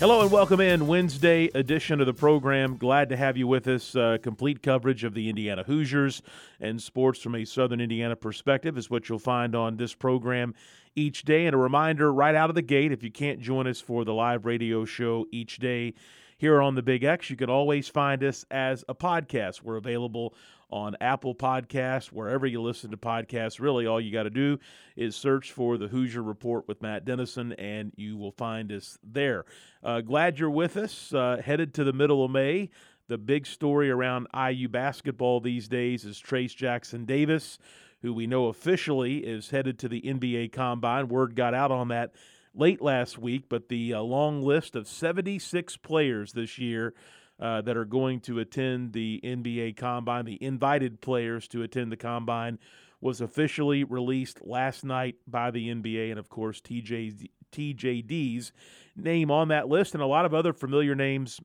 Hello and welcome in Wednesday edition of the program. Glad to have you with us. Uh, complete coverage of the Indiana Hoosiers and sports from a Southern Indiana perspective is what you'll find on this program each day. And a reminder right out of the gate if you can't join us for the live radio show each day here on the Big X, you can always find us as a podcast. We're available on Apple Podcasts, wherever you listen to podcasts. Really, all you got to do is search for the Hoosier Report with Matt Dennison, and you will find us there. Uh, glad you're with us. Uh, headed to the middle of May. The big story around IU basketball these days is Trayce Jackson Davis, who we know officially is headed to the NBA Combine. Word got out on that late last week, but the uh, long list of 76 players this year uh, that are going to attend the NBA Combine, the invited players to attend the Combine, was officially released last night by the NBA, and of course, TJ, TJD's name on that list, and a lot of other familiar names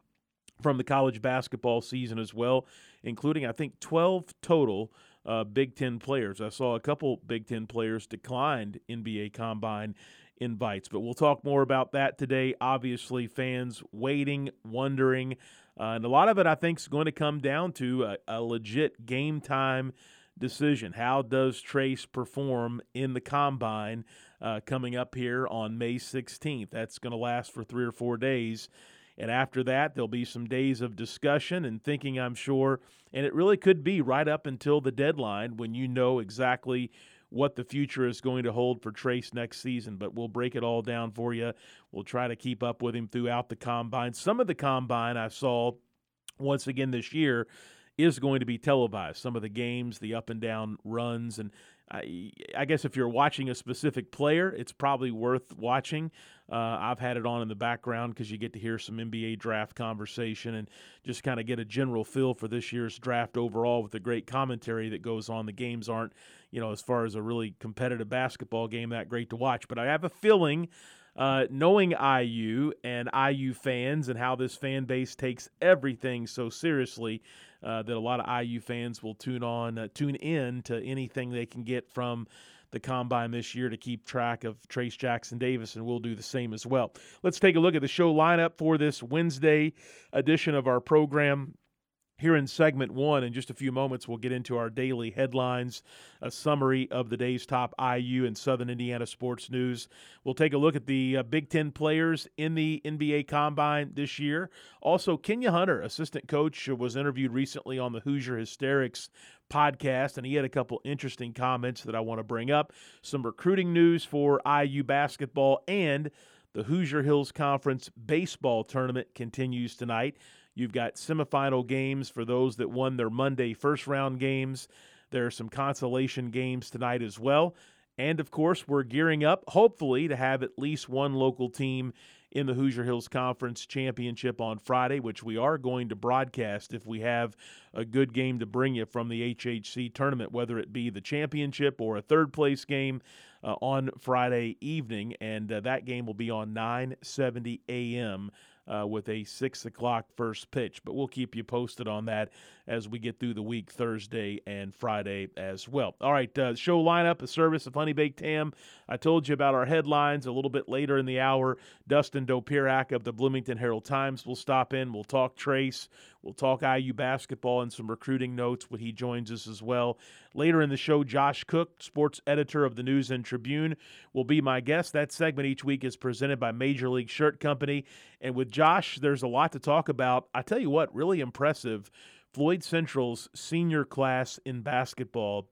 from the college basketball season as well, including, I think, 12 total. Uh, Big Ten players. I saw a couple Big Ten players declined NBA Combine invites. But we'll talk more about that today. Obviously, fans waiting, wondering. Uh, and a lot of it, I think, is going to come down to a, a legit game time decision. How does Trayce perform in the combine uh, coming up here on May 16th? That's going to last for three or four days. And after that, there'll be some days of discussion and thinking, I'm sure. And it really could be right up until the deadline when you know exactly what the future is going to hold for Trayce next season. But we'll break it all down for you. We'll try to keep up with him throughout the combine. Some of the combine I saw once again this year is going to be televised. Some of the games, the up and down runs, and I, guess if you're watching a specific player, it's probably worth watching. Uh, I've had it on in the background because you get to hear some NBA draft conversation and just kind of get a general feel for this year's draft overall with the great commentary that goes on. The games aren't, you know, as far as a really competitive basketball game, that great to watch. But I have a feeling uh, knowing IU and IU fans and how this fan base takes everything so seriously, uh, that a lot of IU fans will tune on, uh, tune in to anything they can get from the combine this year to keep track of Trayce Jackson Davis, and we'll do the same as well. Let's take a look at the show lineup for this Wednesday edition of our program. Here in segment one, in just a few moments, we'll get into our daily headlines, a summary of the day's top IU and Southern Indiana sports news. We'll take a look at the uh, Big Ten players in the NBA Combine this year. Also, Kenya Hunter, assistant coach, was interviewed recently on the Hoosier Hysterics podcast, and he had a couple interesting comments that I want to bring up. Some recruiting news for IU basketball and the Hoosier Hills Conference baseball tournament continues tonight. You've got semifinal games for those that won their Monday first round games. There are some consolation games tonight as well. And of course, we're gearing up, hopefully, to have at least one local team in the Hoosier Hills Conference Championship on Friday, which we are going to broadcast if we have a good game to bring you from the HHC tournament, whether it be the championship or a third place game uh, on Friday evening. And uh, that game will be on 9:70 a.m uh, with a six o'clock first pitch. But we'll keep you posted on that as we get through the week, Thursday and Friday as well. All right, uh, show lineup, a service of Honey Baked Ham. I told you about our headlines a little bit later in the hour. Dustin Dopirak of the Bloomington Herald Times will stop in. We'll talk Trayce. We'll talk IU basketball and some recruiting notes when he joins us as well. Later in the show, Josh Cook, sports editor of the News and Tribune, will be my guest. That segment each week is presented by Major League Shirt Company. And with Josh, there's a lot to talk about. I tell you what, really impressive. Floyd Central's senior class in basketball.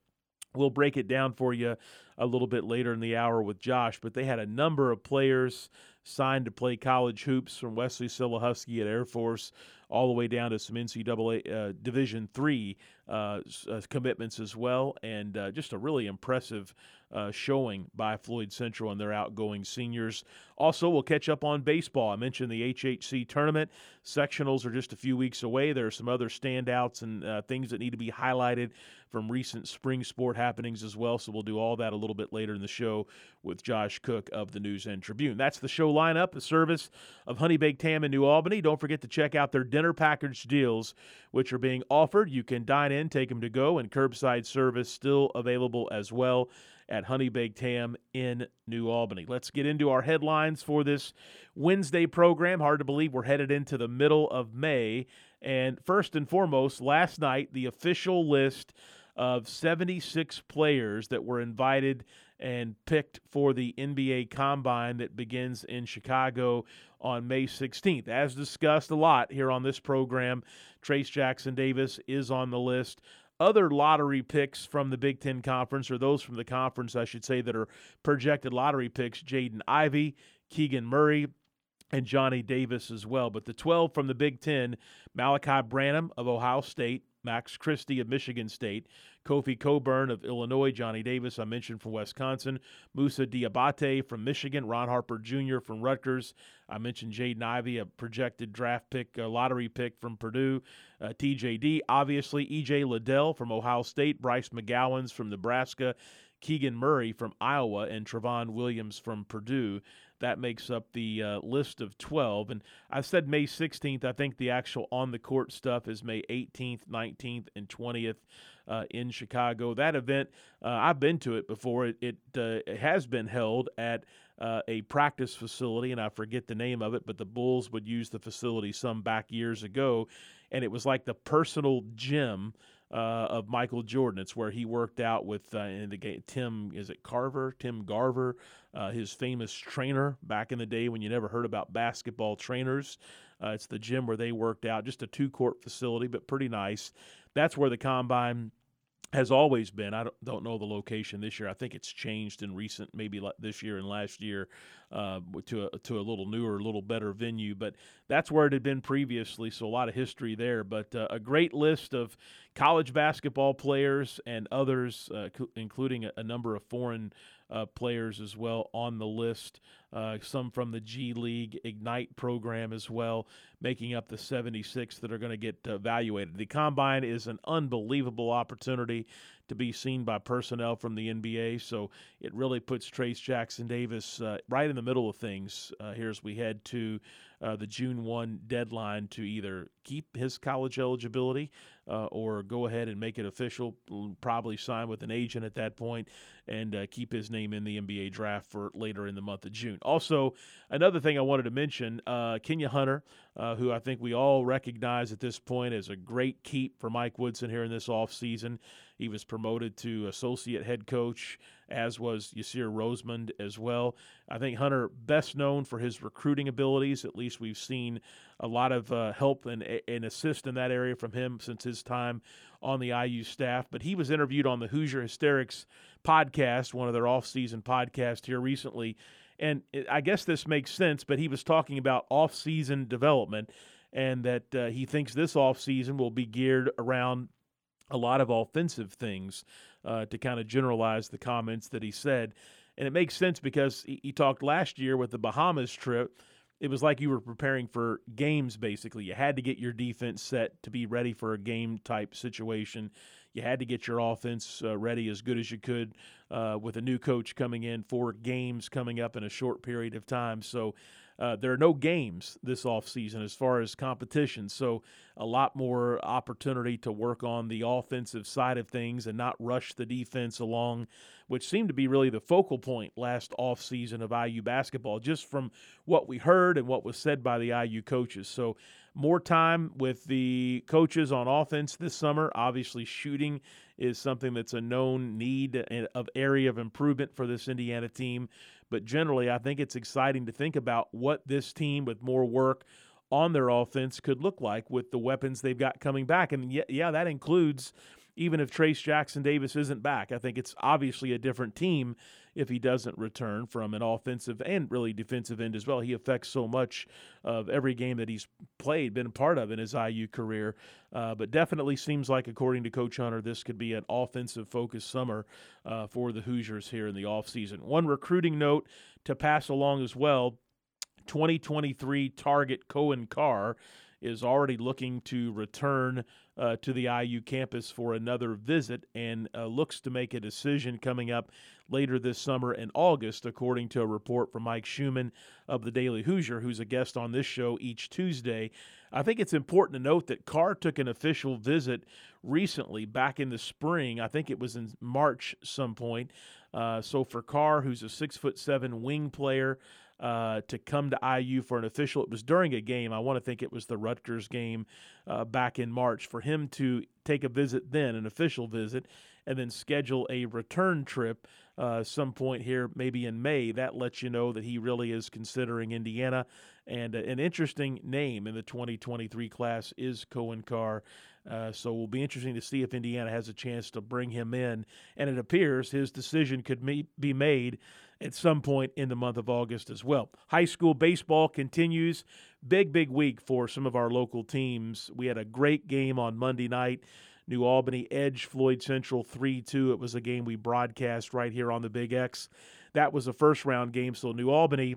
We'll break it down for you a little bit later in the hour with Josh, but they had a number of players signed to play college hoops from Wesley Silahusky at Air Force all the way down to some NCAA uh, Division three uh, uh, commitments as well, and uh, just a really impressive uh, showing by Floyd Central and their outgoing seniors. Also, we'll catch up on baseball. I mentioned the HHC tournament. Sectionals are just a few weeks away. There are some other standouts and uh, things that need to be highlighted from recent spring sport happenings as well. So we'll do all that a little bit later in the show with Josh Cook of the News and Tribune. That's the show lineup, a service of Honey Baked Ham in New Albany. Don't forget to check out their dinner package deals, which are being offered. You can dine in, take them to go, and curbside service still available as well at Honey Baked Ham in New Albany. Let's get into our headlines for this Wednesday program. Hard to believe we're headed into the middle of May. And first and foremost, last night, the official list of 76 players that were invited and picked for the NBA Combine that begins in Chicago on May 16th. As discussed a lot here on this program, Trayce Jackson Davis is on the list. Other lottery picks from the Big Ten Conference, or those from the conference, I should say, that are projected lottery picks Jaden Ivey, Keegan Murray, and Johnny Davis as well. But the 12 from the Big Ten Malaki Branham of Ohio State, Max Christie of Michigan State, Kofi Cockburn of Illinois, Johnny Davis, I mentioned from Wisconsin, Moussa Diabate from Michigan, Ron Harper Jr. from Rutgers. I mentioned Jaden Ivey, a projected draft pick, a lottery pick from Purdue. Uh, TJD, obviously, EJ Liddell from Ohio State, Bryce McGowens from Nebraska, Keegan Murray from Iowa, and Trevion Williams from Purdue. That makes up the uh, list of 12. And I said May 16th. I think the actual on the court stuff is May 18th, 19th, and 20th uh, in Chicago. That event, uh, I've been to it before. It, it, uh, it has been held at uh, a practice facility, and I forget the name of it, but the Bulls would use the facility some back years ago. And it was like the personal gym uh, of Michael Jordan. It's where he worked out with uh, in the game, Tim. Is it Carver? Tim Garver, uh, his famous trainer back in the day when you never heard about basketball trainers. Uh, it's the gym where they worked out. Just a two court facility, but pretty nice. That's where the combine has always been. I don't, know the location this year. I think it's changed in recent, maybe this year and last year, uh, to a to a little newer, a little better venue. But that's where it had been previously. So a lot of history there. But uh, a great list of college basketball players and others, uh, including a, a, number of foreign uh, players as well on the list. Uh, some from the G League Ignite program as well, making up the 76 that are going to get evaluated. The combine is an unbelievable opportunity to be seen by personnel from the NBA. So it really puts Trayce Jackson Davis uh, right in the middle of things uh, here as we head to uh, the June 1 deadline to either keep his college eligibility uh, or go ahead and make it official, probably sign with an agent at that point, and uh, keep his name in the NBA draft for later in the month of June. Also, another thing I wanted to mention uh, Kenya Hunter, uh, who I think we all recognize at this point as a great keep for Mike Woodson here in this offseason. He was promoted to associate head coach, as was Yasir Rosemond as well. I think Hunter, best known for his recruiting abilities, at least we've seen a lot of uh, help and, and assist in that area from him since his time on the IU staff. But he was interviewed on the Hoosier Hysterics podcast, one of their off-season podcasts here recently. And I guess this makes sense, but he was talking about off-season development and that uh, he thinks this off-season will be geared around a lot of offensive things uh, to kind of generalize the comments that he said. And it makes sense because he, he, talked last year with the Bahamas trip. It was like you were preparing for games, basically. You had to get your defense set to be ready for a game type situation. You had to get your offense uh, ready as good as you could uh, with a new coach coming in for games coming up in a short period of time. So uh, there are no games this offseason as far as competition. So, a lot more opportunity to work on the offensive side of things and not rush the defense along, which seemed to be really the focal point last offseason of IU basketball, just from what we heard and what was said by the IU coaches. So, more time with the coaches on offense this summer. Obviously, shooting is something that's a known need of area of improvement for this Indiana team. But generally, I think it's exciting to think about what this team with more work on their offense could look like with the weapons they've got coming back. And yeah, that includes even if Trayce Jackson Davis isn't back. I think it's obviously a different team if he doesn't return from an offensive and really defensive end as well. He affects so much of every game that he's played, been a part of in his IU career. Uh, but definitely seems like, according to Coach Hunter, this could be an offensive focused summer uh, for the Hoosiers here in the offseason. One recruiting note to pass along as well 2023 target Cohen Carr is already looking to return uh, to the IU campus for another visit and uh, looks to make a decision coming up later this summer in August, according to a report from Mike Schumann of the Daily Hoosier, who's a guest on this show each Tuesday. I think it's important to note that Carr took an official visit recently, back in the spring. I think it was in March some point. Uh, so for Carr, who's a six foot seven wing player, uh, to come to IU for an official. It was during a game. I want to think it was the Rutgers game uh, back in March. For him to take a visit then, an official visit, and then schedule a return trip uh, some point here, maybe in May, that lets you know that he really is considering Indiana. And uh, an interesting name in the 2023 class is Cohen Carr. Uh, so it will be interesting to see if Indiana has a chance to bring him in. And it appears his decision could be made at some point in the month of August as well. High school baseball continues. Big, big week for some of our local teams. We had a great game on Monday night. New Albany Edge Floyd Central 3 2. It was a game we broadcast right here on the Big X. That was a first round game. So New Albany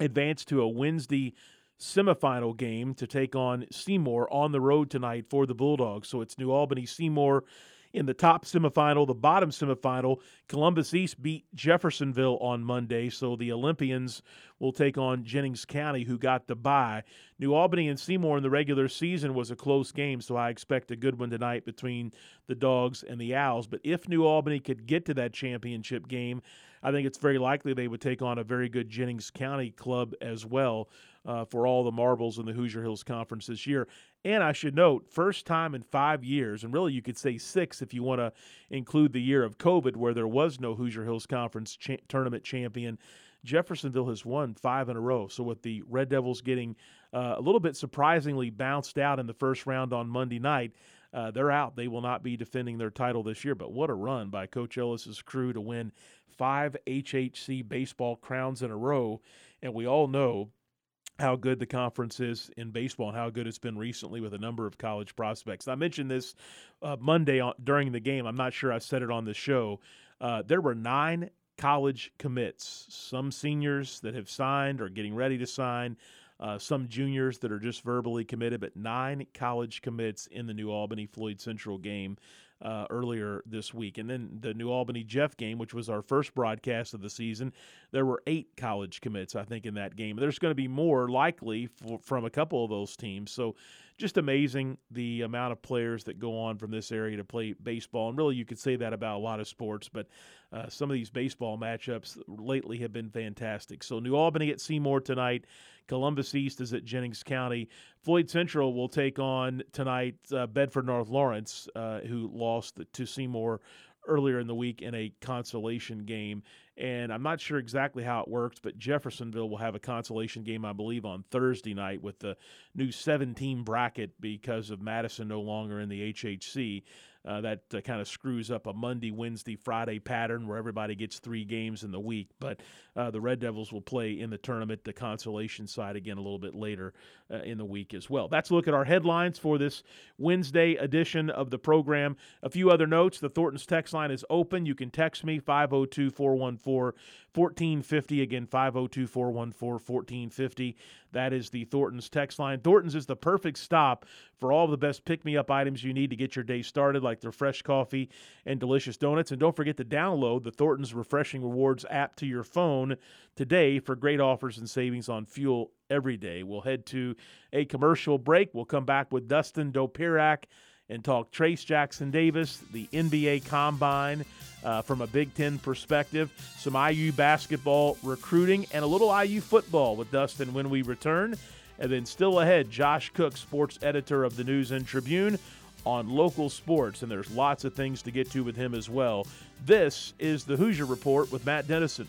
advanced to a Wednesday semifinal game to take on Seymour on the road tonight for the Bulldogs. So it's New Albany Seymour in the top semifinal, the bottom semifinal. Columbus East beat Jeffersonville on Monday, so the Olympians will take on Jennings County, who got the bye. New Albany and Seymour in the regular season was a close game, so I expect a good one tonight between the Dogs and the Owls. But if New Albany could get to that championship game, I think it's very likely they would take on a very good Jennings County club as well uh, for all the marbles in the Hoosier Hills Conference this year. And I should note, first time in five years, and really you could say six if you want to include the year of COVID where there was no Hoosier Hills Conference cha- tournament champion. Jeffersonville has won five in a row. So, with the Red Devils getting uh, a little bit surprisingly bounced out in the first round on Monday night, uh, they're out. They will not be defending their title this year. But what a run by Coach Ellis's crew to win five HHC baseball crowns in a row. And we all know how good the conference is in baseball and how good it's been recently with a number of college prospects. I mentioned this uh, Monday on, during the game. I'm not sure I said it on the show. Uh, there were nine college commits, some seniors that have signed or getting ready to sign, uh, some juniors that are just verbally committed, but nine college commits in the New Albany Floyd Central game uh, earlier this week. And then the New Albany Jeff game, which was our first broadcast of the season, there were eight college commits, I think, in that game. There's going to be more likely for, from a couple of those teams. So just amazing the amount of players that go on from this area to play baseball. And really, you could say that about a lot of sports, but uh, some of these baseball matchups lately have been fantastic. So, New Albany at Seymour tonight. Columbus East is at Jennings County. Floyd Central will take on tonight uh, Bedford North Lawrence, uh, who lost to Seymour earlier in the week in a consolation game. And I'm not sure exactly how it works, but Jeffersonville will have a consolation game, I believe, on Thursday night with the new 17 bracket because of Madison no longer in the HHC. Uh, that uh, kind of screws up a Monday, Wednesday, Friday pattern where everybody gets three games in the week. But uh, the Red Devils will play in the tournament, the consolation side again a little bit later uh, in the week as well. That's a look at our headlines for this Wednesday edition of the program. A few other notes the Thornton's text line is open. You can text me 502 414 1450. Again, 502 414 1450. That is the Thornton's text line. Thornton's is the perfect stop for all the best pick me up items you need to get your day started, like their fresh coffee and delicious donuts. And don't forget to download the Thornton's Refreshing Rewards app to your phone today for great offers and savings on fuel every day. We'll head to a commercial break. We'll come back with Dustin Dopirak and talk Trayce Jackson Davis, the NBA Combine uh, from a Big Ten perspective, some IU basketball recruiting, and a little IU football with Dustin when we return. And then still ahead, Josh Cook, sports editor of the News and Tribune, on local sports. And there's lots of things to get to with him as well. This is the Hoosier Report with Matt Dennison.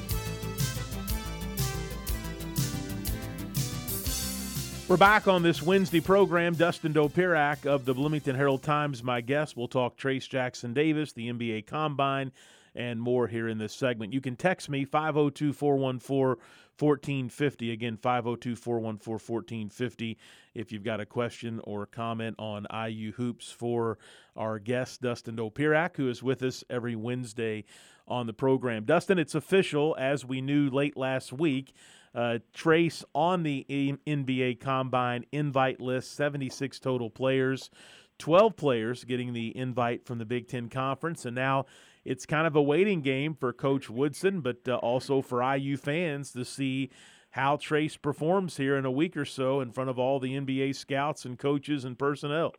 We're back on this Wednesday program. Dustin Dopirak of the Bloomington Herald Times, my guest. We'll talk Trayce Jackson Davis, the NBA Combine, and more here in this segment. You can text me 502 414 1450. Again, 502 414 1450 if you've got a question or comment on IU Hoops for our guest, Dustin Dopirak, who is with us every Wednesday on the program. Dustin, it's official, as we knew late last week. Uh, Trayce on the NBA Combine invite list, 76 total players, 12 players getting the invite from the Big Ten Conference, and now it's kind of a waiting game for Coach Woodson, but uh, also for IU fans to see how Trayce performs here in a week or so in front of all the NBA scouts and coaches and personnel.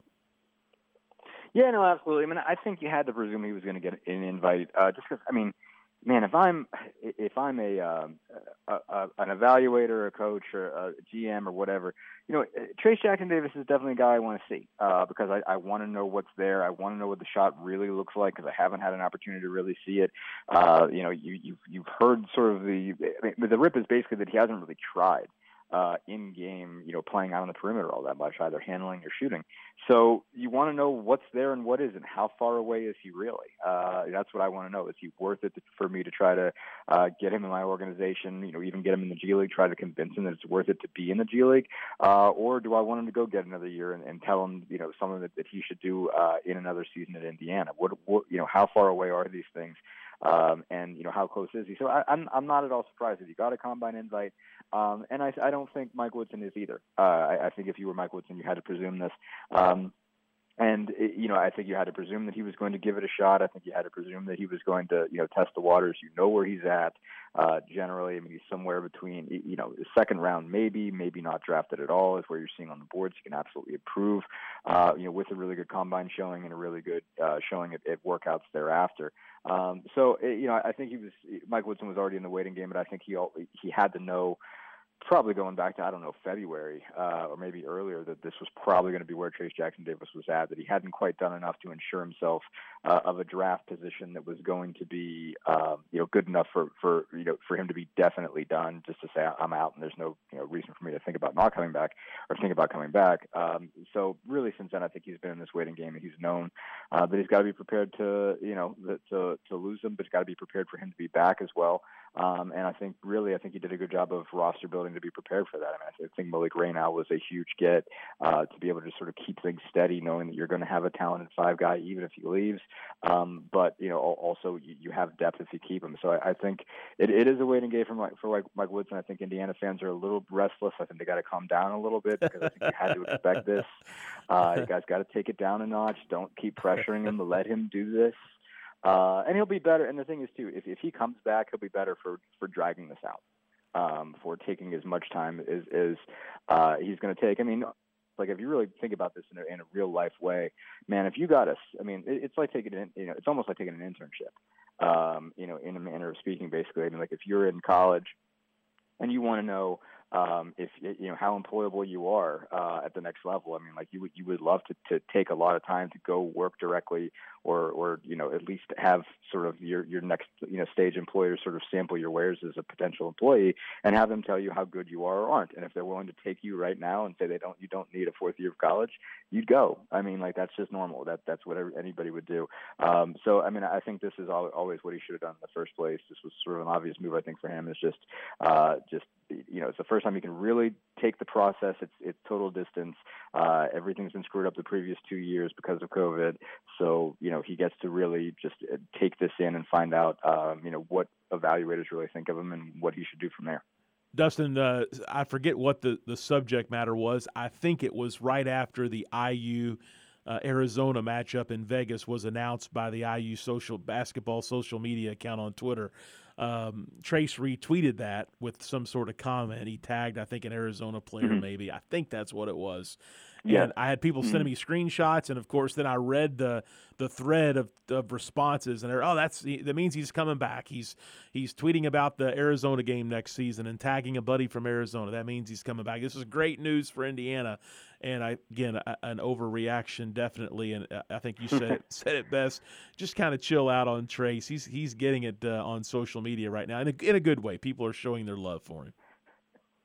Yeah, no, absolutely. I mean, I think you had to presume he was going to get an invite, uh, just because. I mean, man, if I'm if I'm a, um, a, a an evaluator, a coach, or a GM, or whatever, you know, Trayce Jackson Davis is definitely a guy I want to see uh, because I, I want to know what's there. I want to know what the shot really looks like because I haven't had an opportunity to really see it. Uh, you know, you you've you've heard sort of the I mean, the rip is basically that he hasn't really tried uh, in game, you know, playing out on the perimeter all that much, either handling or shooting. So you want to know what's there and what isn't. How far away is he really? Uh, that's what I want to know. Is he worth it for me to try to uh, get him in my organization? You know, even get him in the G League, try to convince him that it's worth it to be in the G League, uh, or do I want him to go get another year and, and tell him, you know, something that, that he should do uh, in another season at Indiana? What, what, you know, how far away are these things? Um, and you know how close is he? So I, I'm I'm not at all surprised if he got a combine invite. Um, and I, I don't think Mike Woodson is either. Uh, I, I think if you were Mike Woodson, you had to presume this. Um, and it, you know, I think you had to presume that he was going to give it a shot. I think you had to presume that he was going to, you know, test the waters. You know where he's at. Uh, generally, I mean, he's somewhere between, you know, the second round, maybe, maybe not drafted at all, is where you're seeing on the boards. You can absolutely improve, uh, you know, with a really good combine showing and a really good uh, showing at, at workouts thereafter. Um, so, it, you know, I think he was Mike Woodson was already in the waiting game, but I think he he had to know probably going back to I don't know February uh, or maybe earlier that this was probably going to be where Trayce Jackson Davis was at. That he hadn't quite done enough to ensure himself uh, of a draft position that was going to be um, you know good enough for for you know for him to be definitely done. Just to say I'm out and there's no you know reason for me to think about not coming back or think about coming back. Um, so really, since then I think he's been in this waiting game and he's known uh, that he's got to be prepared to you know to to lose him, but he's got to be prepared for him to be back as well. Um, and I think really, I think he did a good job of roster building to be prepared for that. I mean, I think Malik Reneau was a huge get uh, to be able to sort of keep things steady, knowing that you're going to have a talented five guy even if he leaves. Um, but you know, also you, have depth if you keep him. So I, I think it, it is a waiting game for Mike, for Mike, Mike Woodson. I think Indiana fans are a little restless. I think they got to calm down a little bit because I think you had to expect this. Uh, you guys got to take it down a notch. Don't keep pressuring him let him do this. Uh, and he'll be better. And the thing is, too, if, if he comes back, he'll be better for, for dragging this out, um, for taking as much time as, as uh, he's going to take. I mean, like if you really think about this in a, in a real life way, man, if you got us, I mean, it, it's like taking an, you know, it's almost like taking an internship, um, you know, in a manner of speaking, basically. I mean, like if you're in college and you want to know um, if you know how employable you are uh, at the next level. I mean, like you would you would love to to take a lot of time to go work directly or or you know at least have sort of your your next you know stage employer sort of sample your wares as a potential employee and have them tell you how good you are or aren't. And if they're willing to take you right now and say they don't you don't need a fourth year of college, you'd go. I mean, like that's just normal. That that's what anybody would do. Um, so I mean, I think this is always what he should have done in the first place. This was sort of an obvious move. I think for him is just uh, just you know it's the first time he can really take the process. It's it's total distance. Uh, everything's been screwed up the previous two years because of COVID. So you know he gets to really just uh, take this in and find out um, you know what evaluators really think of him and what he should do from there. Dustin, uh, I forget what the, the subject matter was. I think it was right after the IU uh, Arizona matchup in Vegas was announced by the IU social basketball social media account on Twitter. Um, Trayce retweeted that with some sort of comment. He tagged, I think, an Arizona player, mm-hmm. maybe. I think that's what it was. Yeah. And I had people sending mm-hmm. me screenshots, and of course, then I read the the thread of, of responses, and they're, oh, that's that means he's coming back. He's he's tweeting about the Arizona game next season and tagging a buddy from Arizona. That means he's coming back. This is great news for Indiana, and I again a, an overreaction definitely. And I think you said it, said it best. Just kind of chill out on Trayce. He's he's getting it uh, on social media right now in a, in a good way. People are showing their love for him.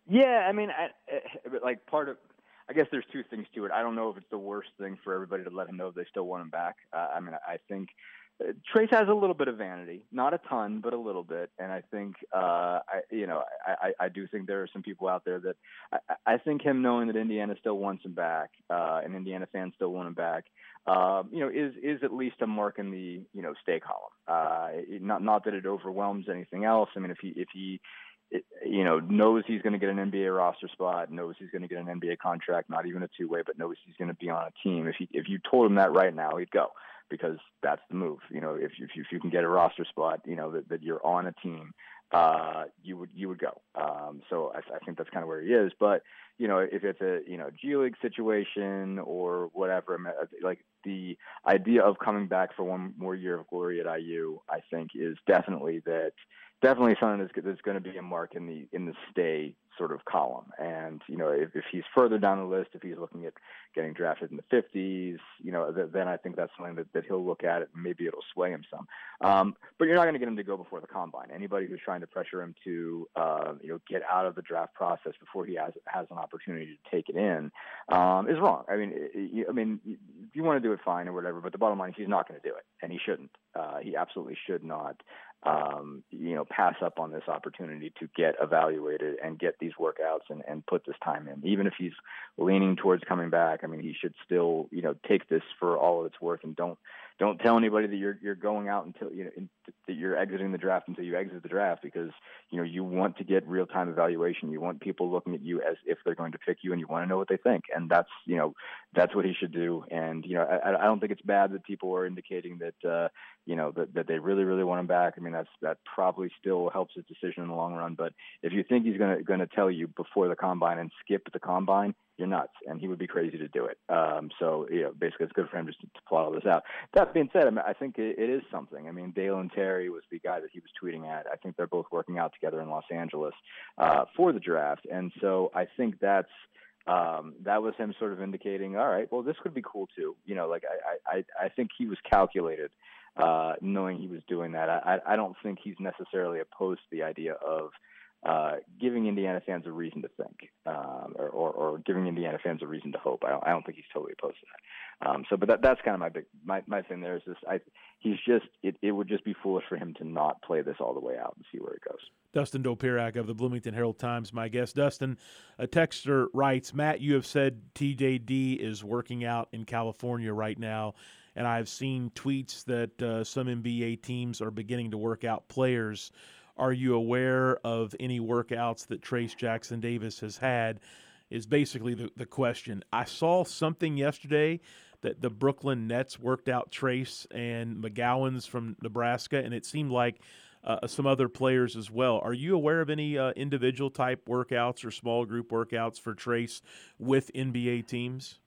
Yeah, I mean, I, like part of I guess there's two things to it. I don't know if it's the worst thing for everybody to let him know if they still want him back. Uh, I mean, I think uh, Trayce has a little bit of vanity, not a ton, but a little bit. And I think, uh, I, you know, I, I, I do think there are some people out there that I, I think him knowing that Indiana still wants him back, uh, and Indiana fans still want him back, um, you know, is is at least a mark in the you know stay column. Uh, not not that it overwhelms anything else. I mean, if he if he you know, knows he's going to get an NBA roster spot, knows he's going to get an NBA contract, not even a two way, but knows he's going to be on a team. If he if you told him that right now, he'd go because that's the move. You know, if if you, if you can get a roster spot, you know that, that you're on a team, uh, you would you would go. Um, so I, I think that's kind of where he is. But you know, if it's a you know G League situation or whatever, like the idea of coming back for one more year of glory at IU, I think is definitely that definitely something that's, that's going to be a mark in the in the stay sort of column. And you know, if, if he's further down the list, if he's looking at getting drafted in the 50s, you know, th- then I think that's something that, that he'll look at it and maybe it'll sway him some. Um, but you're not going to get him to go before the combine. Anybody who's trying to pressure him to, uh, you know, get out of the draft process before he has has an opportunity to take it in um, is wrong. I mean, I mean, if you want to do it, fine or whatever. But the bottom line is he's not going to do it, and he shouldn't. Uh, he absolutely should not um, you know, pass up on this opportunity to get evaluated and get these workouts and, and put this time in. Even if he's leaning towards coming back, I mean, he should still, you know, take this for all of its worth and don't don't tell anybody that you're you're going out until you know in, that you're exiting the draft until you exit the draft because you know you want to get real time evaluation. You want people looking at you as if they're going to pick you, and you want to know what they think. And that's you know that's what he should do. And you know I, I don't think it's bad that people are indicating that uh, you know that, that they really really want him back. I mean that's that probably still helps his decision in the long run. But if you think he's going to going to tell you before the combine and skip the combine, you're nuts, and he would be crazy to do it. Um, so, you know, basically, it's good for him just to, to plot all this out. That being said, I, mean, I think it, it is something. I mean, Dalen Terry was the guy that he was tweeting at. I think they're both working out together in Los Angeles uh, for the draft, and so I think that's um, that was him sort of indicating, all right, well, this could be cool too. You know, like I, I, I think he was calculated, uh, knowing he was doing that. I, I don't think he's necessarily opposed to the idea of uh, giving Indiana fans a reason to think, um, or, or, or, giving Indiana fans a reason to hope. I don't, I don't think he's totally opposed to that. Um, so, but that, that's kind of my big my, my thing. There is this. I, he's just it, it would just be foolish for him to not play this all the way out and see where it goes. Dustin Dopirak of the Bloomington Herald Times, my guest. Dustin, a texter writes, Matt, you have said TJD is working out in California right now. And I've seen tweets that uh, some NBA teams are beginning to work out players are you aware of any workouts that Trayce Jackson Davis has had? Is basically the, the question. I saw something yesterday that the Brooklyn Nets worked out Trayce and McGowens from Nebraska, and it seemed like uh, some other players as well. Are you aware of any uh, individual type workouts or small group workouts for Trayce with NBA teams?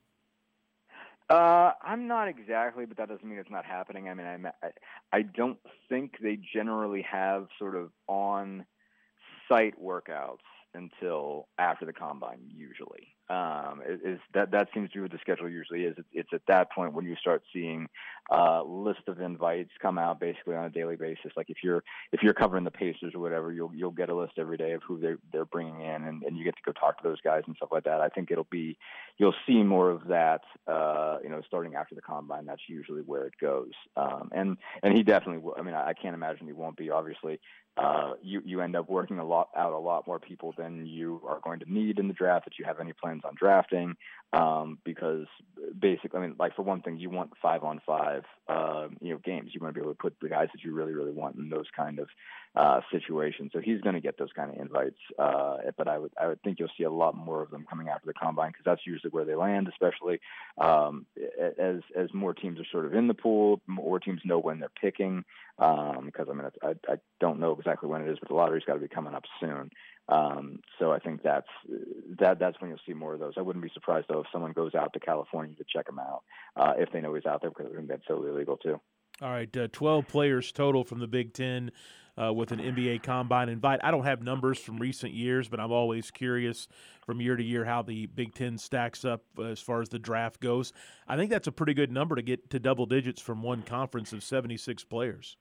Uh, I'm not exactly, but that doesn't mean it's not happening. I mean, I'm, I, I don't think they generally have sort of on-site workouts until after the combine, usually. Um, is that that seems to be what the schedule usually is. It's, at that point when you start seeing uh, list of invites come out basically on a daily basis. Like if you're if you're covering the Pacers or whatever, you'll you'll get a list every day of who they're they're bringing in, and, and you get to go talk to those guys and stuff like that. I think it'll be you'll see more of that. Uh, you know, starting after the combine, that's usually where it goes. Um, and and he definitely will. I mean, I, I can't imagine he won't be. Obviously, uh, you you end up working a lot out a lot more people than you are going to need in the draft that you have any plans on drafting um, because basically, I mean, like for one thing, you want five on five, uh, you know, games. You want to be able to put the guys that you really, really want in those kind of uh, situations. So he's going to get those kind of invites. Uh, but I would, I would think you'll see a lot more of them coming after the combine because that's usually where they land, especially um, as as more teams are sort of in the pool, more teams know when they're picking. Because um, I mean, I, I don't know exactly when it is, but the lottery's got to be coming up soon. Um, so I think that's that that's when you'll see more of those. I wouldn't be surprised though if someone goes out to California to check him out uh, if they know he's out there because that's so illegal too. All right, uh, 12 players total from the Big Ten uh, with an NBA Combine invite. I don't have numbers from recent years, but I'm always curious from year to year how the Big Ten stacks up as far as the draft goes. I think that's a pretty good number to get to double digits from one conference of 76 players.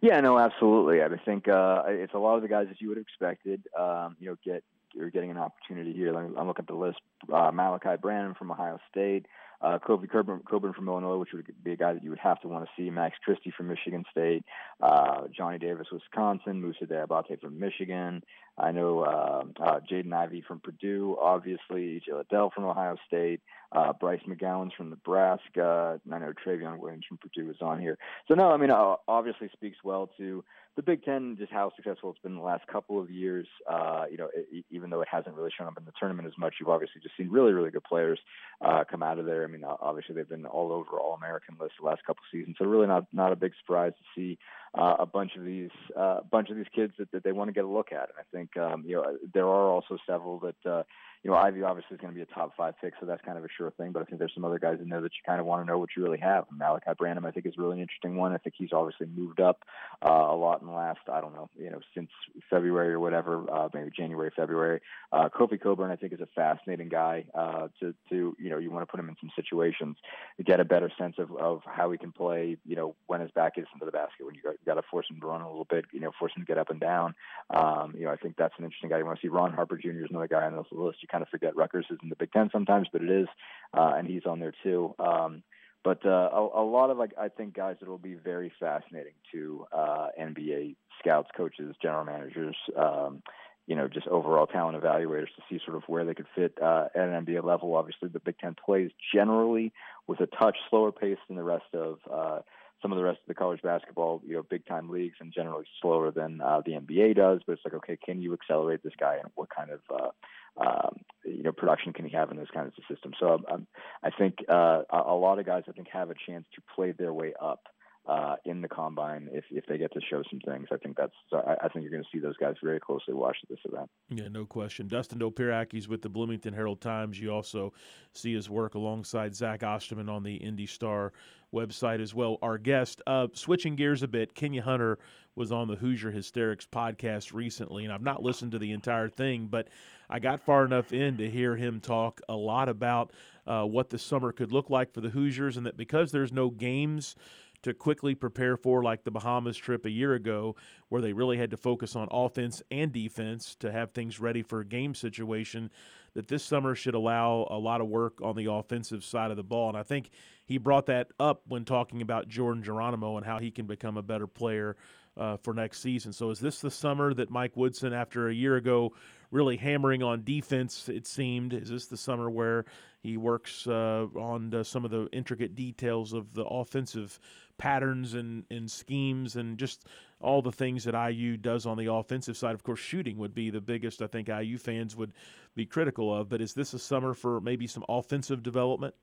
Yeah, no, absolutely. I think uh, it's a lot of the guys that you would have expected. Um, you know, get you're getting an opportunity here. I'm looking at the list. Uh, Malaki Branham from Ohio State, uh, Kofi Cockburn, Cockburn from Illinois, which would be a guy that you would have to want to see. Max Christie from Michigan State, uh, Johnny Davis, Wisconsin, Moussa Diabate from Michigan. I know uh, uh, Jaden Ivey from Purdue, obviously, EJ Liddell from Ohio State, uh, Bryce McGowens from Nebraska. I know Trevion Williams from Purdue is on here. So, no, I mean, uh, obviously speaks well to the Big Ten, just how successful it's been the last couple of years. Uh, you know, it, even though it hasn't really shown up in the tournament as much, you've obviously just seen really, really good players uh, come out of there. I mean, obviously they've been all over All American lists the last couple of seasons, so really not not a big surprise to see uh, a bunch of these uh, bunch of these kids that, that they want to get a look at. And I think um, you know there are also several that uh, you know Ivey obviously is going to be a top five pick, so that's kind of a sure thing. But I think there's some other guys in there that you kind of want to know what you really have. Malaki Branham I think is really an interesting one. I think he's obviously moved up uh, a lot in the last I don't know you know since February or whatever, uh, maybe January February. Uh, Kofi Cockburn I think is a fascinating guy uh, to to you know you want to put him in some situations to get a better sense of of how he can play. You know when his back is into the basket when you got got to force him to run a little bit, you know, force him to get up and down. Um, you know, I think that's an interesting guy. You want to see Ron Harper Jr. is another guy on this list. You kind of forget Rutgers is in the Big Ten sometimes, but it is, uh, and he's on there too. Um, but uh, a, a lot of like I think guys that will be very fascinating to uh, NBA scouts, coaches, general managers. Um, you know, just overall talent evaluators to see sort of where they could fit uh, at an NBA level. Obviously, the Big Ten plays generally with a touch slower pace than the rest of uh, some of the rest of the college basketball, you know, big time leagues and generally slower than uh, the NBA does. But it's like, okay, can you accelerate this guy and what kind of, uh, um, you know, production can he have in those kinds of systems? So um I think uh, a lot of guys, I think, have a chance to play their way up uh, in the combine if if they get to show some things. I think that's I, I think you're going to see those guys very closely watch this event. Yeah, no question. Dustin Dopirakis with the Bloomington Herald Times. You also see his work alongside Zach Osterman on the Indy Star website as well. Our guest, uh, switching gears a bit, Kenya Hunter was on the Hoosier Hysterics podcast recently, and I've not listened to the entire thing, but I got far enough in to hear him talk a lot about uh, what the summer could look like for the Hoosiers, and that because there's no games to quickly prepare for, like the Bahamas trip a year ago, where they really had to focus on offense and defense to have things ready for a game situation. That this summer should allow a lot of work on the offensive side of the ball. And I think he brought that up when talking about Jordan Geronimo and how he can become a better player uh, for next season. So is this the summer that Mike Woodson, after a year ago, really hammering on defense? It seemed is this the summer where he works uh, on uh, some of the intricate details of the offensive patterns and, and schemes and just all the things that IU does on the offensive side. Of course, shooting would be the biggest I think IU fans would be critical of. But is this a summer for maybe some offensive development?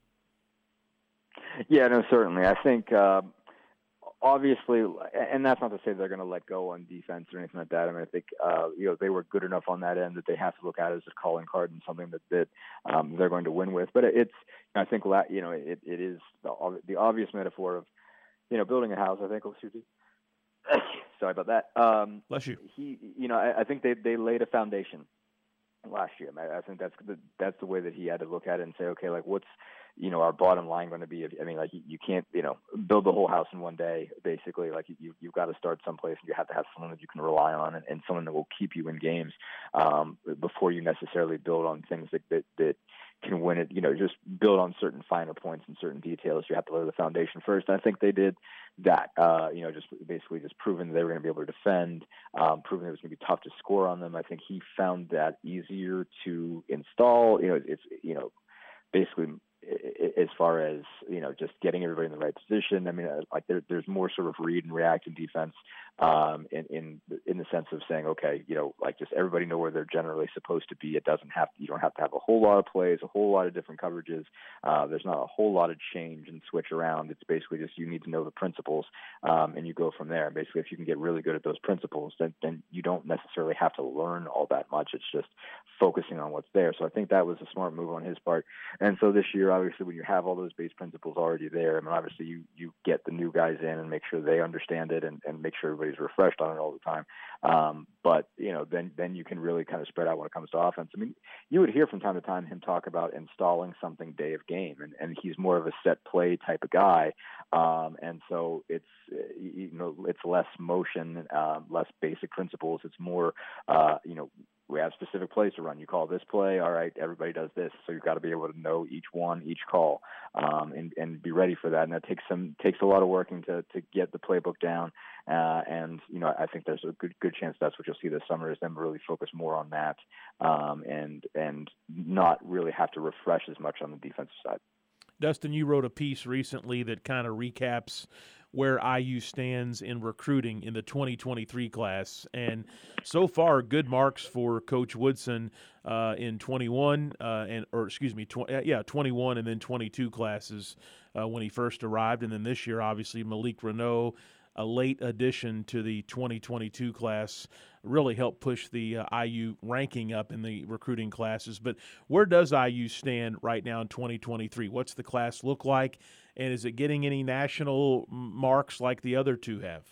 Yeah, no, certainly. I think uh, obviously, and that's not to say they're going to let go on defense or anything like that. I mean, I think uh, you know they were good enough on that end that they have to look at it as a calling card and something that that um, they're going to win with. But it's I think you know it, it is the, the obvious metaphor of you know, building a house. I think. Oh. Sorry about that. Um, Bless you. He, you know, I, I think they they laid a foundation last year. I think that's the that's the way that he had to look at it and say, okay, like what's you know our bottom line going to be? I mean, like you, can't you know build the whole house in one day. Basically, like you you've got to start someplace, and you have to have someone that you can rely on and, and someone that will keep you in games um, before you necessarily build on things that that, that can win it. You know, just build on certain finer points and certain details. You have to lay the foundation first. I think they did that. Uh, you know, just basically just proving they were going to be able to defend, um, proving it was going to be tough to score on them. I think he found that easier to install. You know, it's you know, basically as far as you know, just getting everybody in the right position. I mean, uh, like there, there's more sort of read and react in defense, um, in in in the sense of saying, okay, you know, like just everybody know where they're generally supposed to be. It doesn't have you don't have to have a whole lot of plays, a whole lot of different coverages. Uh, there's not a whole lot of change and switch around. It's basically just you need to know the principles, um, and you go from there. And basically, if you can get really good at those principles, then then you don't necessarily have to learn all that much. It's just focusing on what's there. So I think that was a smart move on his part. And so this year, obviously, when you have all those base principles already there, I mean, obviously you you get the new guys in and make sure they understand it and, and make sure everybody's refreshed on it all the time. Um, but you know, then then you can really kind of spread out when it comes to offense. I mean, you would hear from time to time him talk about installing something day of game, and and he's more of a set play type of guy, um, and so it's you know it's less motion, uh, less basic principles. It's more uh, you know we have specific plays to run. You call this play, all right, everybody does this. So you've got to be able to know each one, each call, um, and and be ready for that. And that takes some takes a lot of working to to get the playbook down. Uh, and you know, I think there's a good good chance that's what you'll see this summer is them really focus more on that, um, and and not really have to refresh as much on the defensive side. Dustin, you wrote a piece recently that kind of recaps where IU stands in recruiting in the 2023 class. And so far, good marks for Coach Woodson uh, in 21 uh, and or excuse me, tw- yeah, 21 and then 22 classes uh, when he first arrived, and then this year, obviously Malik Reneau. A late addition to the 2022 class really helped push the uh, IU ranking up in the recruiting classes. But where does IU stand right now in 2023? What's the class look like? And is it getting any national marks like the other two have?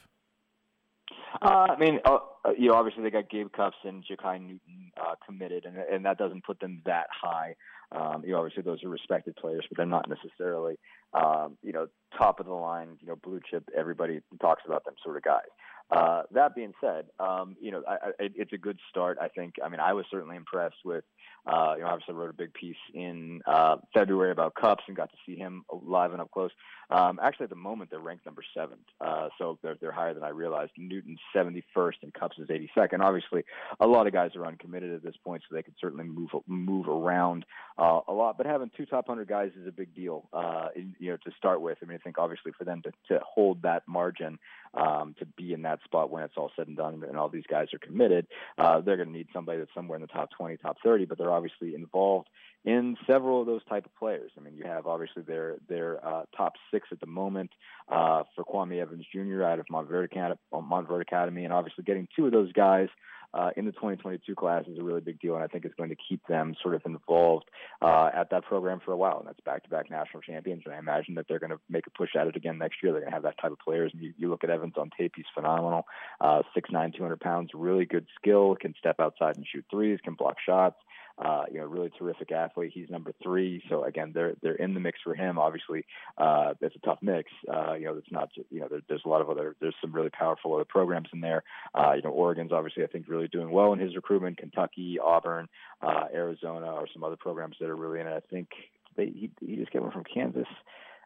Uh, I mean, uh, uh, you know, obviously they got Gabe Cupps and Jakai Newton uh, committed, and and that doesn't put them that high. Um, you know, obviously those are respected players, but they're not necessarily, um, you know, top of the line. You know, blue chip. Everybody talks about them sort of guys. Uh, that being said, um, you know, I, I, it's a good start. I think. I mean, I was certainly impressed with. Uh, you know, obviously wrote a big piece in uh, February about Cupps and got to see him live and up close. Um, actually, at the moment they're ranked number seven, uh, so they're they're higher than I realized. Newton's 71st and Cupps is 82nd. Obviously, a lot of guys are uncommitted at this point, so they could certainly move move around uh, a lot. But having two top hundred guys is a big deal. Uh, in, you know, to start with. I mean, I think obviously for them to to hold that margin um, to be in that spot when it's all said and done and all these guys are committed, uh, they're going to need somebody that's somewhere in the top 20, top 30, but they're obviously involved in several of those type of players. I mean, you have obviously their their uh, top six at the moment uh, for Kwame Evans Jr. out of Montverde Academy, Montverde Academy, and obviously getting two of those guys uh, in the 2022 class is a really big deal, and I think it's going to keep them sort of involved uh, at that program for a while. And that's back-to-back national champions, and I imagine that they're going to make a push at it again next year. They're going to have that type of players. And you, you look at Evans on tape; he's phenomenal. Uh, 6'9", 200 pounds, really good skill, can step outside and shoot threes, can block shots. Uh, you know, really terrific athlete. He's number three, so again, they're they're in the mix for him. Obviously, uh, it's a tough mix. Uh, you know, it's not you know there, there's a lot of other there's some really powerful other programs in there. Uh, you know, Oregon's obviously I think really doing well in his recruitment. Kentucky, Auburn, uh, Arizona, or some other programs that are really in it. I think they he, he just came from Kansas.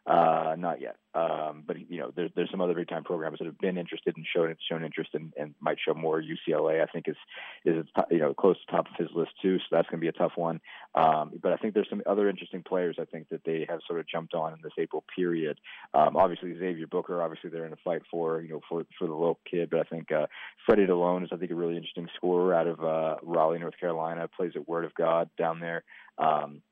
Uh, not yet. Um, but you know, there's there's some other big time programs that have been interested and shown shown interest and, and might show more. UCLA, I think, is is you know close to top of his list too, so that's going to be a tough one. Um, but I think there's some other interesting players. I think that they have sort of jumped on in this April period. Um, obviously Xavier Booker, obviously they're in a fight for you know for for the local kid, but I think uh, Freddie Dilione is I think a really interesting scorer out of uh, Raleigh, North Carolina. Plays at Word of God down there. Um,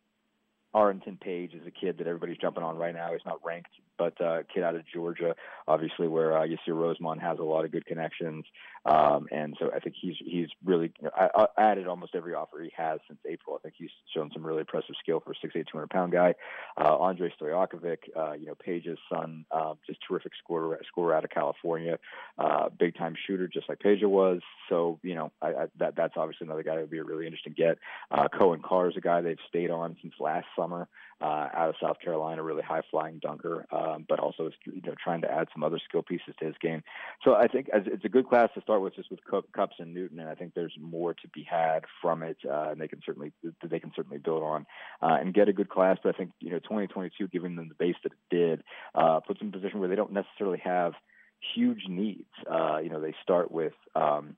Arrinten Page is a kid that everybody's jumping on right now. He's not ranked but uh, kid out of Georgia, obviously where uh, Yasir Rosemond has a lot of good connections, um, and so I think he's he's really you know, I, I added almost every offer he has since April. I think he's shown some really impressive skill for a 6'8", 200 pound guy. Uh, Andre Stojakovic, uh, you know Peja's son, um, just terrific scorer scorer out of California, uh, big time shooter just like Peja was. So you know I, I, that that's obviously another guy that would be a really interesting get. Uh, Coen Carr is a guy they've stayed on since last summer uh, out of South Carolina, really high flying dunker, um, but also is you know trying to add some other skill pieces to his game. So I think as, it's a good class to start with, just with Cupps and Newton, and I think there's more to be had from it, uh, and they can certainly they can certainly build on uh, and get a good class. But I think you know 2022, giving them the base that it did, uh, puts them in a position where they don't necessarily have huge needs. Uh, you know, they start with. Um,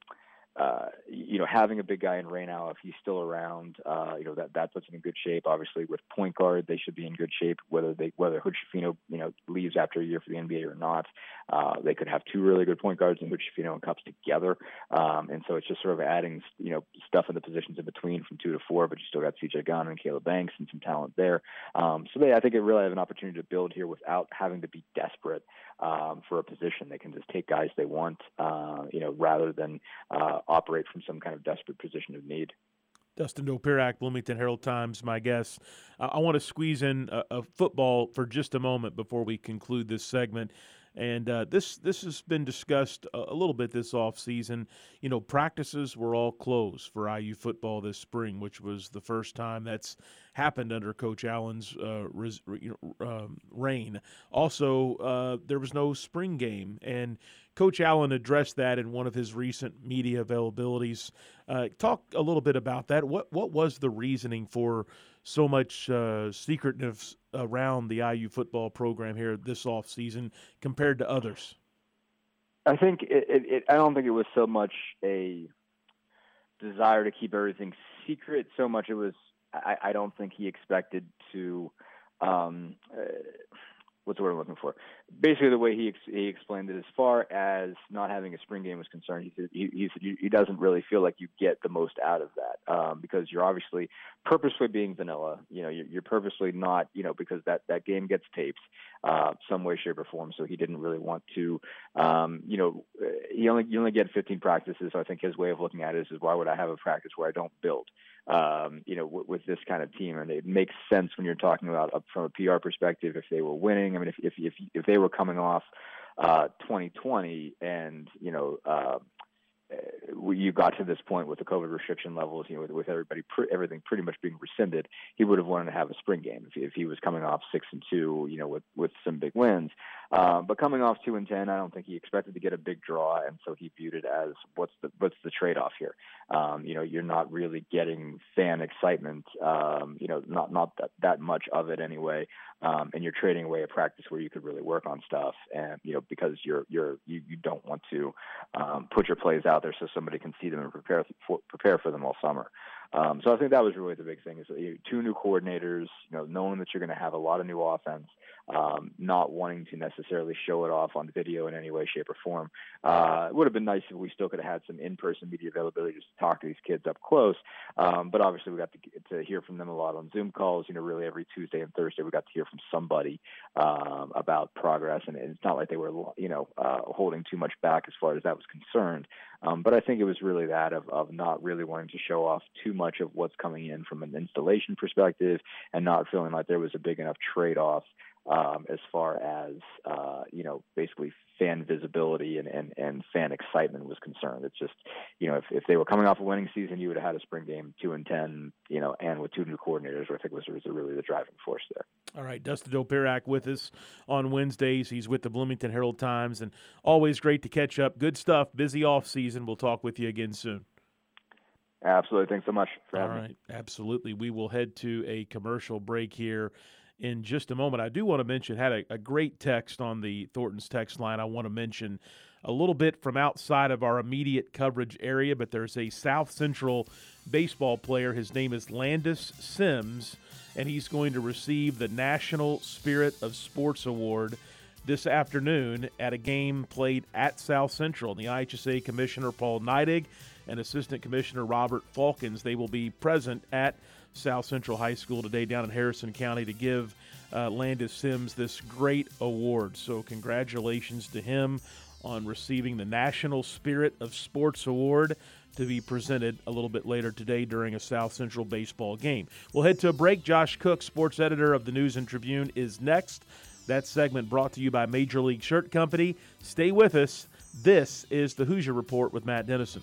uh, you know, having a big guy in Reneau, if he's still around, uh, you know, that, that puts them in good shape. Obviously, with point guard, they should be in good shape, whether they, whether Hood you know, leaves after a year for the NBA or not. Uh, they could have two really good point guards in Hood and Cupps together. Um, and so it's just sort of adding, you know, stuff in the positions in between from two to four, but you still got CJ Gunn and Caleb Banks and some talent there. Um, so they, I think, it really have an opportunity to build here without having to be desperate um, for a position. They can just take guys they want, uh, you know, rather than uh, operate from some kind of desperate position of need. Dustin Dopirak, Bloomington Herald Times, my guest. Uh, I want to squeeze in a, a, football for just a moment before we conclude this segment. And uh, this this has been discussed a, little bit this off season. You know, practices were all closed for IU football this spring, which was the first time that's happened under Coach Allen's uh, res, um, reign. Also, uh, there was no spring game, and Coach Allen addressed that in one of his recent media availabilities. Uh, talk a little bit about that. What what was the reasoning for so much uh, secretiveness around the IU football program here this off season compared to others? I think it, it, it, I don't think it was so much a desire to keep everything secret. So much it was. I, I don't think he expected to. Um, uh, what's the word I'm looking for? Basically, the way he ex- he explained it, as far as not having a spring game was concerned, he said he, he, said he doesn't really feel like you get the most out of that um, because you're obviously purposely being vanilla. You know, you're, you're purposely not, you know, because that that game gets taped uh, some way, shape, or form. So he didn't really want to, um, you know, he only you only get 15 practices. So I think his way of looking at it is, is why would I have a practice where I don't build? Um, you know, w- with this kind of team. And it makes sense when you're talking about uh, from a PR perspective if they were winning. I mean, if if if, if they were coming off uh, 2020 and you know. Uh, you got to this point with the COVID restriction levels, you know, with, with everybody, everything pretty much being rescinded, he would have wanted to have a spring game if if he was coming off six and two, you know, with with some big wins. Uh, but coming off two and ten, I don't think he expected to get a big draw, and so he viewed it as what's the what's the trade off here? Um, you know, you're not really getting fan excitement, um, you know, not not that that much of it anyway, um, and you're trading away a practice where you could really work on stuff, and you know, because you're you're you, you don't want to um, put your plays out there so somebody can see them and prepare for, prepare for them all summer. Um, so I think that was really the big thing is two new coordinators, you know, knowing that you're going to have a lot of new offense, um, not wanting to necessarily show it off on video in any way, shape, or form. Uh, it would have been nice if we still could have had some in-person media availability just to talk to these kids up close. Um, but obviously, we got to, to hear from them a lot on Zoom calls. You know, really every Tuesday and Thursday, we got to hear from somebody um, about progress, and it's not like they were, you know, uh, holding too much back as far as that was concerned. Um, but I think it was really that of, of not really wanting to show off too much of what's coming in from an installation perspective and not feeling like there was a big enough trade off um, as far as uh, you know, basically fan visibility and, and, and fan excitement was concerned. It's just, you know, if, if they were coming off a winning season, you would have had a spring game two and ten, you know, and with two new coordinators, I think was, was really the driving force there. All right, Dustin Dopirak with us on Wednesdays. He's with the Bloomington Herald Times, and always great to catch up. Good stuff. Busy off season. We'll talk with you again soon. Absolutely. Thanks so much for All having right. me. Absolutely. We will head to a commercial break here in just a moment. I do want to mention, had a, a great text on the Thornton's text line. I want to mention a little bit from outside of our immediate coverage area, but there's a South Central baseball player. His name is Landis Sims, and he's going to receive the National Spirit of Sports Award this afternoon at a game played at South Central. The IHSA Commissioner Paul Neidig and Assistant Commissioner Robert Faulkens. They will be present at South Central High School today down in Harrison County to give uh, Landis Sims this great award. So, congratulations to him on receiving the National Spirit of Sports Award to be presented a little bit later today during a South Central baseball game. We'll head to a break. Josh Cook, sports editor of the News and Tribune, is next. That segment brought to you by Major League Shirt Company. Stay with us. This is the Hoosier Report with Matt Dennison.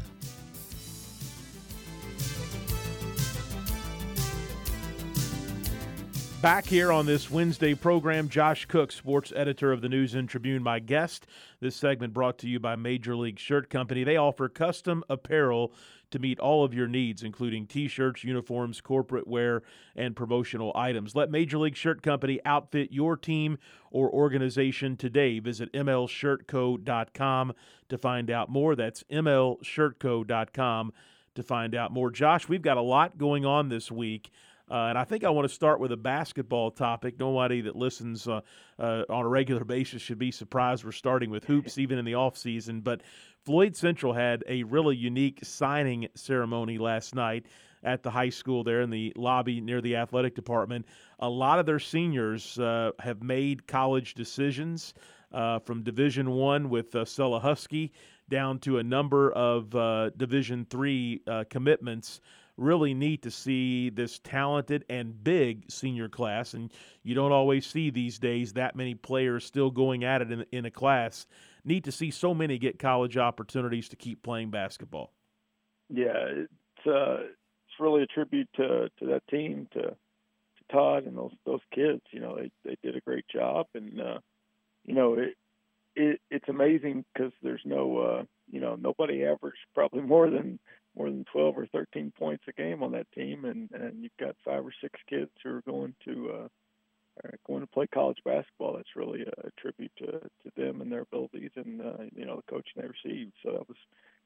Back here on this Wednesday program, Josh Cook, sports editor of the News and Tribune, my guest. This segment brought to you by Major League Shirt Company. They offer custom apparel to meet all of your needs, including t shirts, uniforms, corporate wear, and promotional items. Let Major League Shirt Company outfit your team or organization today. Visit mlshirtco.com to find out more. That's mlshirtco.com to find out more. Josh, we've got a lot going on this week. Uh, and I think I want to start with a basketball topic. Nobody that listens uh, uh, on a regular basis should be surprised we're starting with hoops even in the offseason. But Floyd Central had a really unique signing ceremony last night at the high school there in the lobby near the athletic department. A lot of their seniors uh, have made college decisions uh, from Division One with uh, Sella Husky down to a number of uh, Division Three commitments really neat to see this talented and big senior class. And you don't always see these days that many players still going at it in, in a class. Neat to see so many get college opportunities to keep playing basketball. Yeah, it's uh, it's really a tribute to to that team, to to Todd and those those kids. You know, they they did a great job, and uh, you know it, it it's amazing because there's no uh, you know nobody averaged probably more than more than 12 or 13 points a game on that team, and and you've got five or six kids who are going to uh, are going to play college basketball. That's really a, tribute to to them and their abilities, and uh, you know the coaching they received. So that was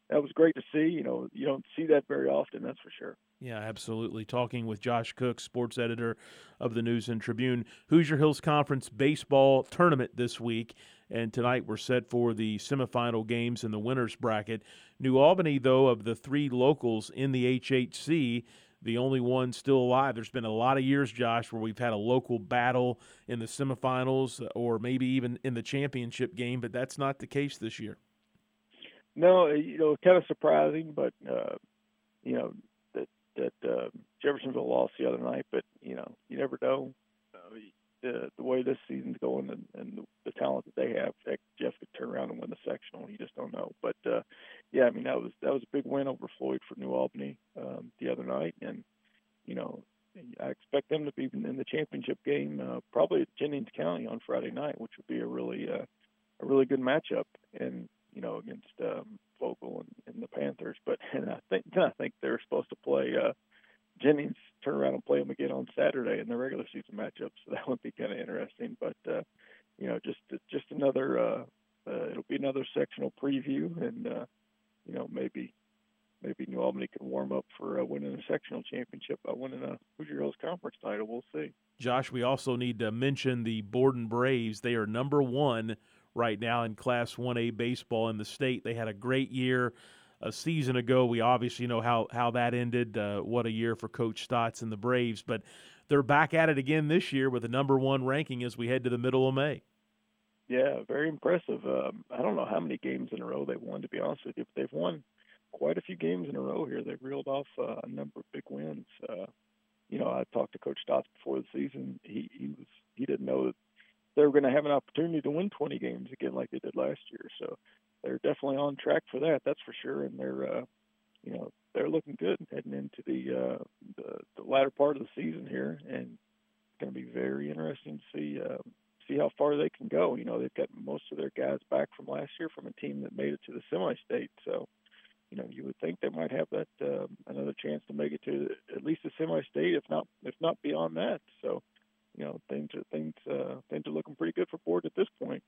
that was great to see. You know, you don't see that very often, that's for sure. Yeah, absolutely. Talking with Josh Cook, sports editor of the News and Tribune. Hoosier Hills Conference baseball tournament this week, and tonight we're set for the semifinal games in the winners bracket. New Albany, though, of the three locals in the HHC, the only one still alive. There's been a lot of years, Josh, where we've had a local battle in the semifinals or maybe even in the championship game, but that's not the case this year. No, you know, kind of surprising, but uh, you know that that uh, Jeffersonville lost the other night, but you know, you never know. The the way this season's going and, and the, the talent that they have, heck, Jeff could turn around and win the sectional. You just don't know. But uh, yeah, I mean that was that was a big win over Floyd for New Albany um, the other night, and you know I expect them to be in the championship game uh, probably at Jennings County on Friday night, which would be a really uh, a really good matchup. And you know, against um, Vogel and, and the Panthers. But and I think I think they're supposed to play uh, Jennings turn around and play them again on Saturday in the regular season matchup. So that would be kind of interesting. But uh, you know, just just another uh, uh, it'll be another sectional preview, and uh, you know maybe maybe New Albany can warm up for uh, winning a sectional championship by winning a Hoosier Hills Conference title. We'll see. Josh, we also need to mention the Borden Braves. They are number one right now in Class 1A baseball in the state. They had a great year a season ago. We obviously know how, how that ended. Uh, what a year for Coach Stotts and the Braves. But they're back at it again this year with a number one ranking as we head to the middle of May. Yeah, very impressive. Um, I don't know how many games in a row they've won, to be honest with you, but they've won quite a few games in a row here. They've reeled off uh, a number of big wins. Uh, you know, I talked to Coach Stotts before the season. He he was he didn't know that they were going to have an opportunity to win 20 games again like they did last year. So they're definitely on track for that. That's for sure. And they're, uh, you know, they're looking good heading into the, uh, the the latter part of the season here, and it's going to be very interesting to see uh, see how far they can go. You know, they've got most of their guys back from last year from a team that made it to the semi-state. So, you know, you would think they might have that uh, another chance to make it to at least the semi-state, if not if not beyond that. So, you know, things are things uh, things are looking pretty good for Ford at this point.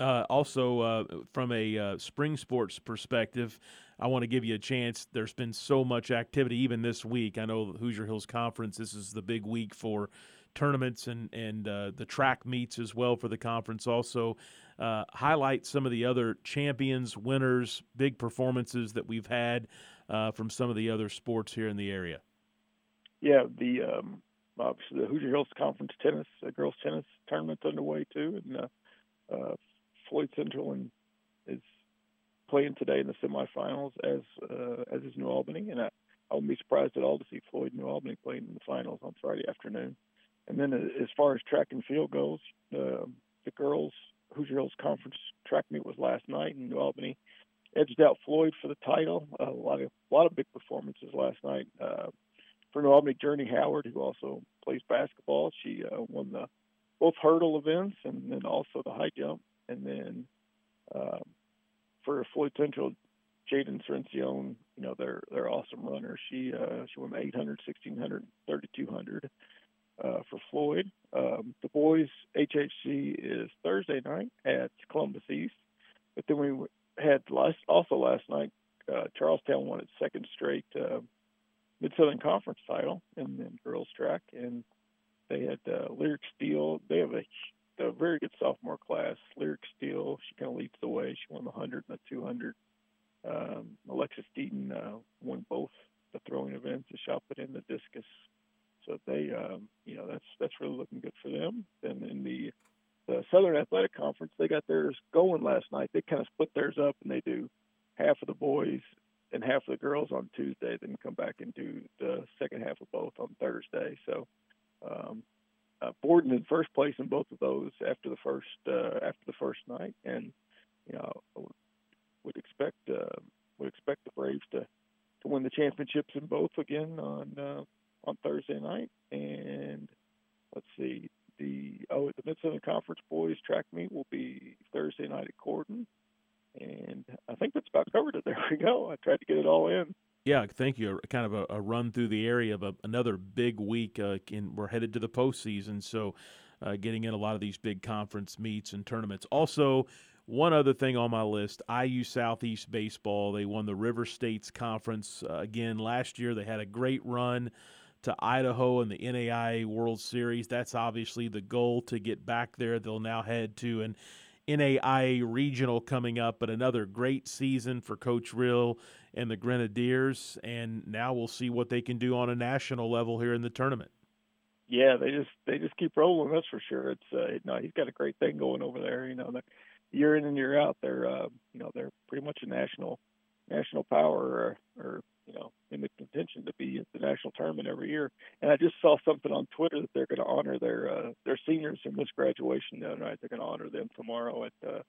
Uh, also, uh, from a uh, spring sports perspective, I want to give you a chance. There's been so much activity even this week. I know Hoosier Hills Conference. This is the big week for tournaments and and uh, the track meets as well for the conference. Also, uh, highlight some of the other champions, winners, big performances that we've had uh, from some of the other sports here in the area. Yeah, the um, obviously the Hoosier Hills Conference tennis, girls tennis tournament's underway too, and Floyd Central and is playing today in the semifinals, as uh, as is New Albany, and I, I wouldn't be surprised at all to see Floyd New Albany playing in the finals on Friday afternoon. And then uh, as far as track and field goes, uh, the girls Hoosier Hills Conference track meet was last night, and New Albany edged out Floyd for the title. a lot of a lot of big performances last night. Uh, for New Albany, Journey Howard, who also plays basketball, she uh, won the both hurdle events and then also the high jump. And then um, for Floyd Jaden Cerencione, you know, they're they're awesome runners. She uh, she won 800, 1600, 3200 uh, for Floyd. Um, the boys HHC is Thursday night at Columbus East, but then we had last also last night uh, Charlestown won its second straight uh, Mid Southern Conference title in, in girls track, and they had uh, Lyric Steele. They have a a very good sophomore class. Lyric Steele, she kind of leads the way. She won the 100 and the 200. Um, Alexis Deaton uh, won both the throwing events, the shot put in, the discus. So they, um, you know, that's that's really looking good for them. And in the the Southern Athletic Conference, they got theirs going last night. They kind of split theirs up, and they do half of the boys and half of the girls on Tuesday, then come back and do the second half of both on Thursday. So um, uh, Borden in first place in both of those after the first uh, after the first night, and you know would expect uh, would expect the Braves to to win the championships in both again on uh, on Thursday night. And let's see, the oh the Mid Southern Conference boys track meet will be Thursday night at Corydon, and I think that's about covered it. There we go. I tried to get it all in. Yeah, thank you. Kind of a, a run through the area of a, another big week. Uh, in, we're headed to the postseason, so uh, getting in a lot of these big conference meets and tournaments. Also, one other thing on my list IU Southeast Baseball. They won the River States Conference uh, again last year. They had a great run to Idaho in the NAIA World Series. That's obviously the goal to get back there. They'll now head to an NAIA regional coming up, but another great season for Coach Reel and the Grenadiers. And now we'll see what they can do on a national level here in the tournament. Yeah, they just they just keep rolling. That's for sure. It's uh, no, he's got a great thing going over there. You know, year in and year out, they're uh, you know they're pretty much a national national power or, or you know in the contention to be at the national tournament every year. And I just saw something on Twitter that they're going to honor their uh, their seniors in this graduation the other night. They're going to honor them tomorrow at uh,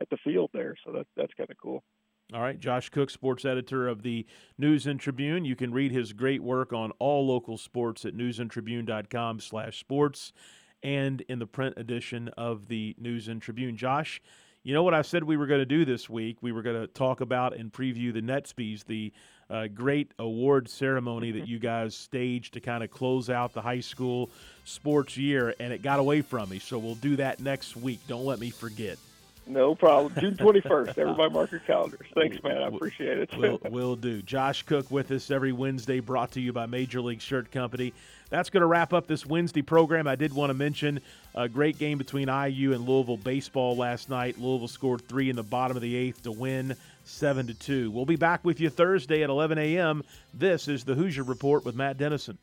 at the field there. So that's that's kind of cool. All right, Josh Cook, sports editor of the News and Tribune. You can read his great work on all local sports at newsandtribune.com/sports and in the print edition of the News and Tribune. Josh, you know what I said we were going to do this week? We were going to talk about and preview the Netsbys, the uh, great award ceremony that you guys staged to kind of close out the high school sports year, and it got away from me. So we'll do that next week. Don't let me forget. No problem. June 21st. Everybody mark your calendars. Thanks, man. I appreciate it. will will do. Josh Cook with us every Wednesday, brought to you by Major League Shirt Company. That's going to wrap up this Wednesday program. I did want to mention a great game between IU and Louisville baseball last night. Louisville scored three in the bottom of the eighth to win seven to two. We'll be back with you Thursday at 11 a.m. This is the Hoosier Report with Matt Dennison.